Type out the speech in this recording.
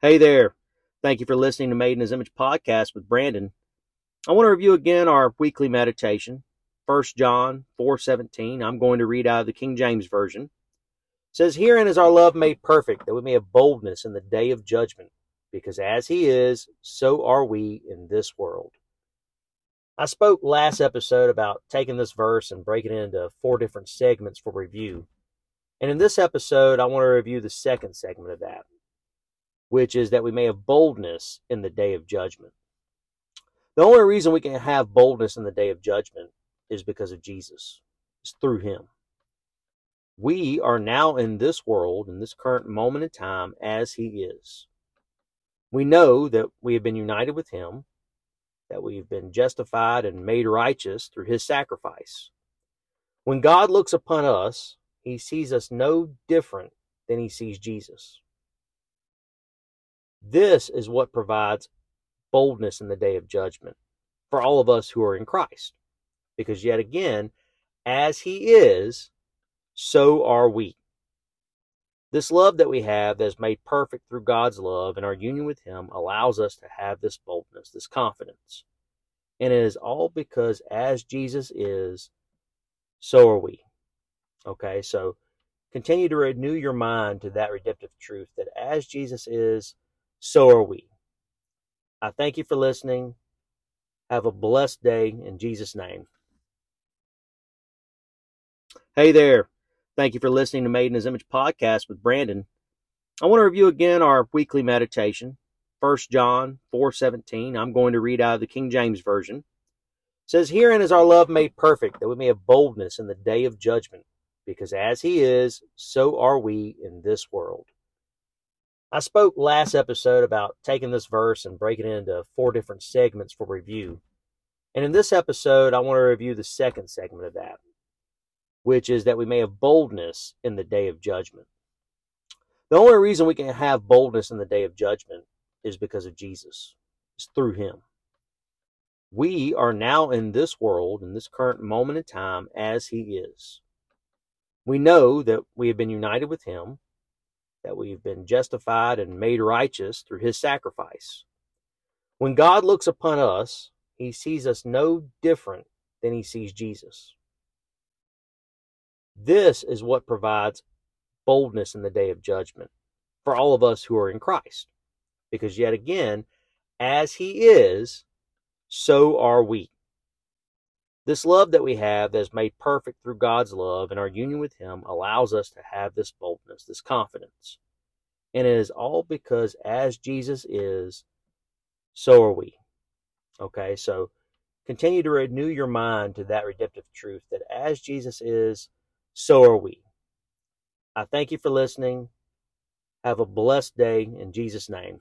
Hey there. Thank you for listening to Made in His Image podcast with Brandon. I want to review again our weekly meditation, 1 John 4:17. I'm going to read out of the King James version. It says, "Herein is our love made perfect, that we may have boldness in the day of judgment, because as he is, so are we in this world." I spoke last episode about taking this verse and breaking it into four different segments for review. And in this episode, I want to review the second segment of that which is that we may have boldness in the day of judgment. The only reason we can have boldness in the day of judgment is because of Jesus. It's through him. We are now in this world, in this current moment in time, as he is. We know that we have been united with him, that we've been justified and made righteous through his sacrifice. When God looks upon us, he sees us no different than he sees Jesus. This is what provides boldness in the day of judgment for all of us who are in Christ. Because yet again, as He is, so are we. This love that we have that is made perfect through God's love and our union with Him allows us to have this boldness, this confidence. And it is all because as Jesus is, so are we. Okay, so continue to renew your mind to that redemptive truth that as Jesus is, so are we. I thank you for listening. Have a blessed day in Jesus' name. Hey there. Thank you for listening to Made in His Image podcast with Brandon. I want to review again our weekly meditation, 1 John 4:17. I'm going to read out of the King James version. It says, "Herein is our love made perfect, that we may have boldness in the day of judgment, because as he is, so are we in this world." I spoke last episode about taking this verse and breaking it into four different segments for review. And in this episode, I want to review the second segment of that, which is that we may have boldness in the day of judgment. The only reason we can have boldness in the day of judgment is because of Jesus. It's through him. We are now in this world, in this current moment in time, as he is. We know that we have been united with him that we've been justified and made righteous through his sacrifice. When God looks upon us, he sees us no different than he sees Jesus. This is what provides boldness in the day of judgment for all of us who are in Christ. Because yet again, as he is, so are we. This love that we have that is made perfect through God's love and our union with Him allows us to have this boldness, this confidence. And it is all because as Jesus is, so are we. Okay, so continue to renew your mind to that redemptive truth that as Jesus is, so are we. I thank you for listening. Have a blessed day in Jesus' name.